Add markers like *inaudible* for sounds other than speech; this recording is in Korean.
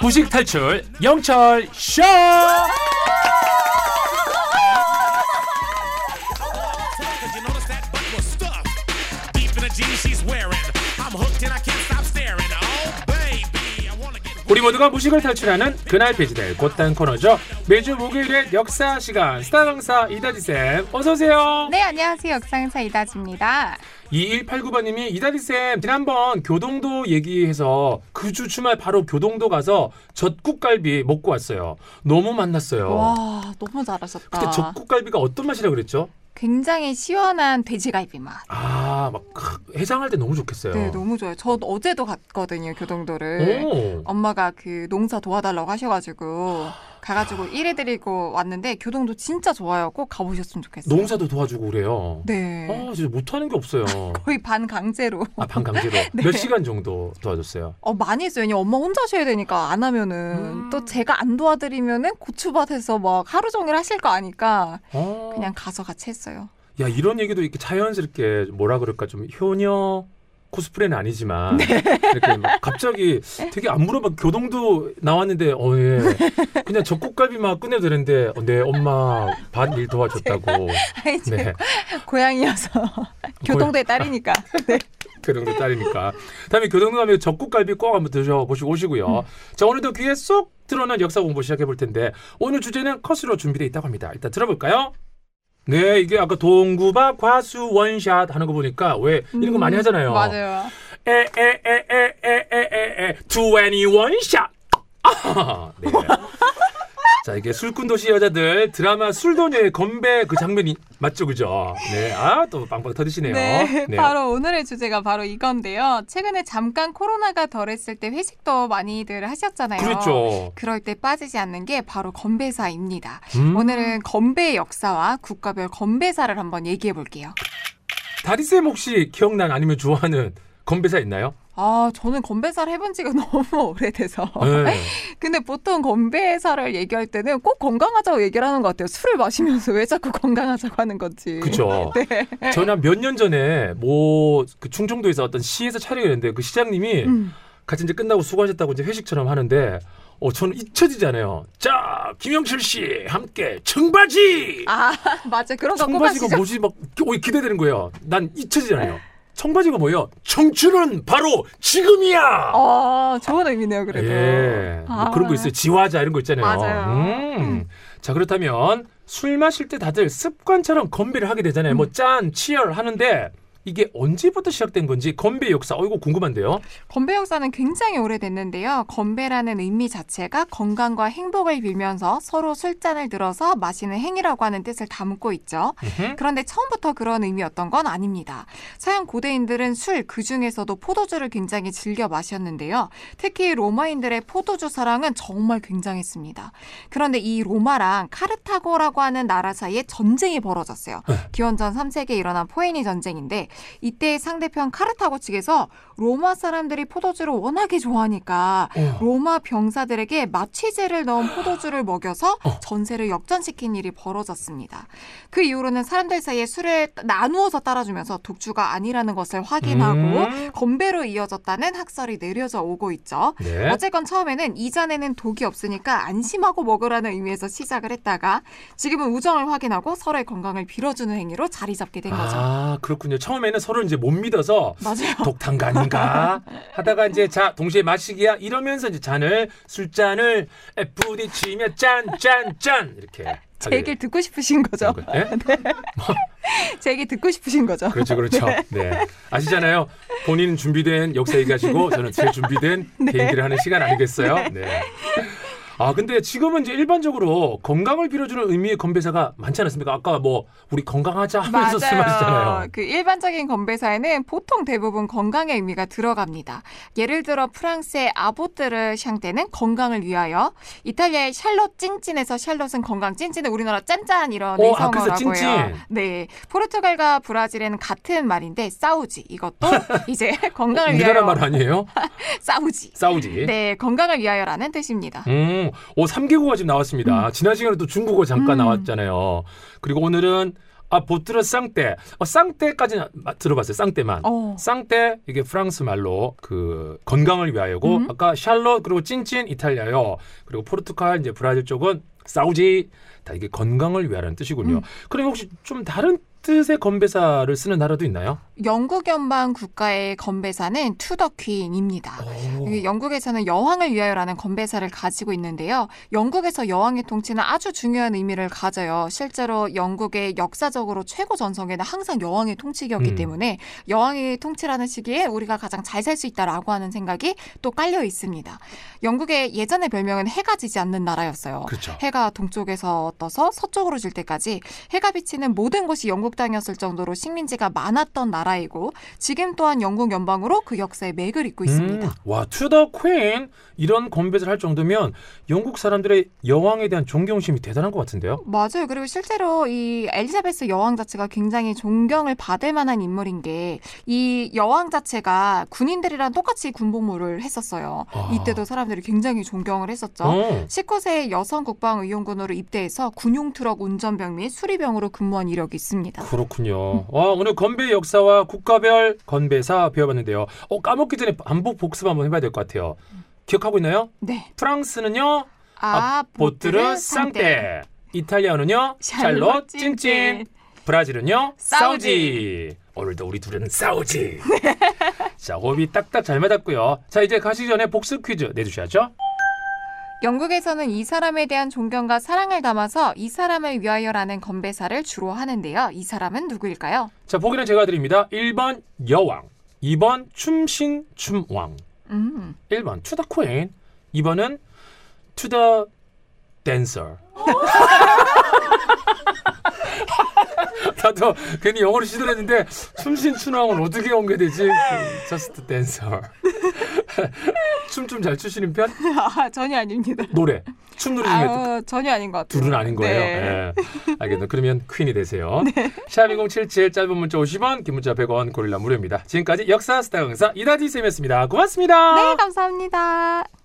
부식 탈출 영철 쇼! 우리 모두가 무식을 탈출하는 그날 페이지될 곧단 코너죠. 매주 목요일에 역사 시간 스타 강사 이다지 쌤 어서 오세요. 네, 안녕하세요. 역상사 이다지입니다. 2189번님이 이다지 쌤 지난번 교동도 얘기해서 그 주 주말 바로 교동도 가서 젖국갈비 먹고 왔어요. 너무 만났어요. 와, 너무 잘하셨다. 그때 젖국갈비가 어떤 맛이라 고 그랬죠? 굉장히 시원한 돼지갈비 맛. 아, 막 해장할 때 너무 좋겠어요. 네, 너무 좋아요. 저 어제도 갔거든요, 교동도를. 오. 엄마가 그 농사 도와달라고 하셔가지고 가가지고 일해드리고 왔는데 교동도 진짜 좋아요. 꼭 가보셨으면 좋겠어요. 농사도 도와주고 그래요. 네. 아, 진짜 못하는 게 없어요. *laughs* 거의 반 강제로. 아, 반 강제로. *laughs* 네. 몇 시간 정도 도와줬어요? 어, 많이 했어요. 왜냐면 엄마 혼자 하셔야 되니까 안 하면은 음. 또 제가 안 도와드리면은 고추밭에서 막 하루 종일 하실 거 아니까 어. 그냥 가서 같이 했어요. 야, 이런 얘기도 이렇게 자연스럽게 뭐라 그럴까 좀 효녀 코스프레는 아니지만 *laughs* 네. 이렇게 막 갑자기 되게 안 물어봐 교동도 나왔는데 어 예. 그냥 젖국갈비만 끝내도 되는데 어, 네 엄마 반 일 도와줬다고 *laughs* 네 제가 고향이어서 교동도의 딸이니까. *laughs* 네. 교동도 딸이니까 다음에 교동도 가면 젖국갈비 꼭 한번 드셔보시고 오시고요 자 오늘도 귀에 쏙 들어오는 역사 공부 시작해 볼 텐데 오늘 주제는 컷으로 준비되어 있다고 합니다 일단 들어볼까요? 네, 이게 아까 동구바 과수 원샷 하는 거 보니까 왜 이런 거 많이 하잖아요. 맞아요. 에에에에에에에 투애니 원샷. 아, 네. 자 이게 술꾼 도시 여자들 드라마 술도녀의 건배 그 장면이 맞죠 그죠? 네, 아 또 빵빵 터지시네요. 네, *laughs* 바로 오늘의 주제가 바로 이건데요. 최근에 잠깐 코로나가 덜했을 때 회식도 많이들 하셨잖아요. 그랬죠. 그럴 때 빠지지 않는 게 바로 건배사입니다. 음. 오늘은 건배의 역사와 국가별 건배사를 한번 얘기해 볼게요. 다리쌤 혹시 기억난 아니면 좋아하는 건배사 있나요? 아, 저는 건배사를 해본 지가 *laughs* 너무 오래돼서. 네. *laughs* 근데 보통 건배사를 얘기할 때는 꼭 건강하자고 얘기를 하는 것 같아요. 술을 마시면서 왜 자꾸 *laughs* 건강하자고 하는 건지. 그죠. 네. 저는 몇 년 전에 뭐 그 충청도에서 어떤 시에서 촬영했는데 그 시장님이 음. 같이 이제 끝나고 수고하셨다고 이제 회식처럼 하는데 어 저는 잊혀지잖아요. 자 김영철 씨 함께 청바지. 아, 맞아. 그런 거꼭 청바지가. 뭐지 막 오, 기대되는 거예요. 난 잊혀지잖아요. 청바지가 뭐예요? 청춘은 바로 지금이야. 어, 좋은 의미네요, 그래도. 예, 뭐 아. 그런 거 있어요. 지화자 이런 거 있잖아요. 맞아요. 음. 음. 자 그렇다면 술 마실 때 다들 습관처럼 건배를 하게 되잖아요. 음. 뭐 짠, 치열 하는데 이게 언제부터 시작된 건지 건배 역사. 어 이거 궁금한데요. 건배 역사는 굉장히 오래됐는데요. 건배라는 의미 자체가 건강과 행복을 빌면서 서로 술잔을 들어서 마시는 행위라고 하는 뜻을 담고 있죠. 음흠. 그런데 처음부터 그런 의미였던 건 아닙니다. 서양 고대인들은 술, 그 중에서도 포도주를 굉장히 즐겨 마셨는데요. 특히 로마인들의 포도주 사랑은 정말 굉장했습니다. 그런데 이 로마랑 카르타고라고 하는 나라 사이에 전쟁이 벌어졌어요. 네. 기원전 3세기에 일어난 포에니 전쟁인데 이때 상대편 카르타고 측에서 로마 사람들이 포도주를 워낙에 좋아하니까 어. 로마 병사들에게 마취제를 넣은 포도주를 먹여서 어. 전세를 역전시킨 일이 벌어졌습니다. 그 이후로는 사람들 사이에 술을 나누어서 따라주면서 독주가 아니라는 것을 확인하고 음. 건배로 이어졌다는 학설이 내려져 오고 있죠. 네. 어쨌건 처음에는 이 잔에는 독이 없으니까 안심하고 먹으라는 의미에서 시작을 했다가 지금은 우정을 확인하고 서로의 건강을 빌어주는 행위로 자리 잡게 된 거죠. 아 그렇군요. 처음에 는 서로 이제 못 믿어서 맞아요. 독탄가 아닌가 *laughs* 하다가 이제 자 동시에 마시기야 이러면서 이제 잔을 술잔을 부딪히며 짠짠짠 이렇게 제 얘기를 듣고 싶으신 거죠. 거예요. 예? *laughs* 제 얘기 듣고 싶으신 거죠. 그렇죠, 그렇죠. 네. 아시잖아요. 본인 준비된 역사 얘기하시고 저는 제 준비된 *laughs* 네. 개인기를 하는 시간 아니겠어요? 네. 아 근데 지금은 이제 일반적으로 건강을 빌어주는 의미의 건배사가 많지 않습니까? 아까 뭐 우리 건강하자 하면서 술 마시잖아요. 그 일반적인 건배사에는 보통 대부분 건강의 의미가 들어갑니다. 예를 들어 프랑스의 아보트르 샹테는 건강을 위하여, 이탈리아의 샬롯 찐찐에서 샬롯은 건강 찐찐은 우리나라 짠짠 이런 어, 아, 의성어라고요. 찐찐. 네, 포르투갈과 브라질에는 같은 말인데 싸우지 이것도 *laughs* 이제 건강을 우리나라 위하여 말 아니에요? *laughs* 싸우지. 싸우지. 네, 건강을 위하여라는 뜻입니다. 음, 오, 3개국어가 지금 나왔습니다. 지난 시간에 또 중국어 잠깐 음. 나왔잖아요. 그리고 오늘은 아 보트르 쌍떼. 어, 쌍떼까지는 마- 들어봤어요. 쌍떼만. 어. 쌍떼 이게 프랑스 말로 그 건강을 위하여고 음. 아까 샬롯 그리고 찐찐 이탈리아요. 그리고 포르투갈 이제 브라질 쪽은 사우지 다 이게 건강을 위하라는 뜻이군요. 음. 그럼 혹시 좀 다른 뜻의 건배사를 쓰는 나라도 있나요? 영국 연방 국가의 건배사는 To the Queen입니다. 영국에서는 여왕을 위하여라는 건배사를 가지고 있는데요. 영국에서 여왕의 통치는 아주 중요한 의미를 가져요. 실제로 영국의 역사적으로 최고 전성기에는 항상 여왕의 통치기였기 음. 때문에 여왕의 통치라는 시기에 우리가 가장 잘 살 수 있다라고 하는 생각이 또 깔려 있습니다. 영국의 예전의 별명은 해가 지지 않는 나라였어요. 그렇죠. 해가 동쪽에서 떠서 서쪽으로 질 때까지 해가 비치는 모든 곳이 영국 땅이었을 정도로 식민지가 많았던 나라이고 지금 또한 영국 연방으로 그 역사에 맥을 잇고 있습니다. 음, 와 To the Queen 이런 건배를 할 정도면 영국 사람들의 여왕에 대한 존경심이 대단한 것 같은데요. 맞아요. 그리고 실제로 이 엘리자베스 여왕 자체가 굉장히 존경을 받을 만한 인물인 게 이 여왕 자체가 군인들이랑 똑같이 군복무를 했었어요. 아. 이때도 사람들이 굉장히 존경을 했었죠. 어. 19세 여성 국방의용군으로 입대해서 군용 트럭 운전병 및 수리병으로 근무한 이력이 있습니다. 그렇군요. 와, 오늘 건배 역사와 국가별 건배사 배워봤는데요. 어, 까먹기 전에 반복 복습 한번 해봐야 될 것 같아요. 기억하고 있나요? 네. 프랑스는요, 아, 보트르 쌍떼. 이탈리아는요, 샬롯 찐찐. 브라질은요. 싸우지. 오늘도 우리 둘은 싸우지. *laughs* 자, 호흡이 딱딱 잘 맞았고요. 자, 이제 가시기 전에 복습 퀴즈 내주셔야죠. 영국에서는 이 사람에 대한 존경과 사랑을 담아서 이 사람을 위하여라는 건배사를 주로 하는데요. 이 사람은 누구일까요? 자, 보기는 제가 드립니다. 1번 여왕, 2번 춤신 춤왕, 음. 1번 To the Queen, 2번은 To the dancer. *laughs* 나도 괜히 영어로 시도했는데 춤신 춤왕은 어떻게 연계되지? Just dancer. *laughs* 춤 좀 잘 추시는 편? *laughs* 아, 전혀 아닙니다. 노래. 춤 노래 중에 아, 전혀 아닌 것 같아요. 둘은 아닌 거예요. 네. 예. 알겠습니다. 그러면 퀸이 되세요. *laughs* 샵2077 짧은 문자 50원, 긴 문자 100원, 고릴라 무료입니다. 지금까지 역사 스타 강사 이다지 쌤이었습니다. 고맙습니다. 네, 감사합니다.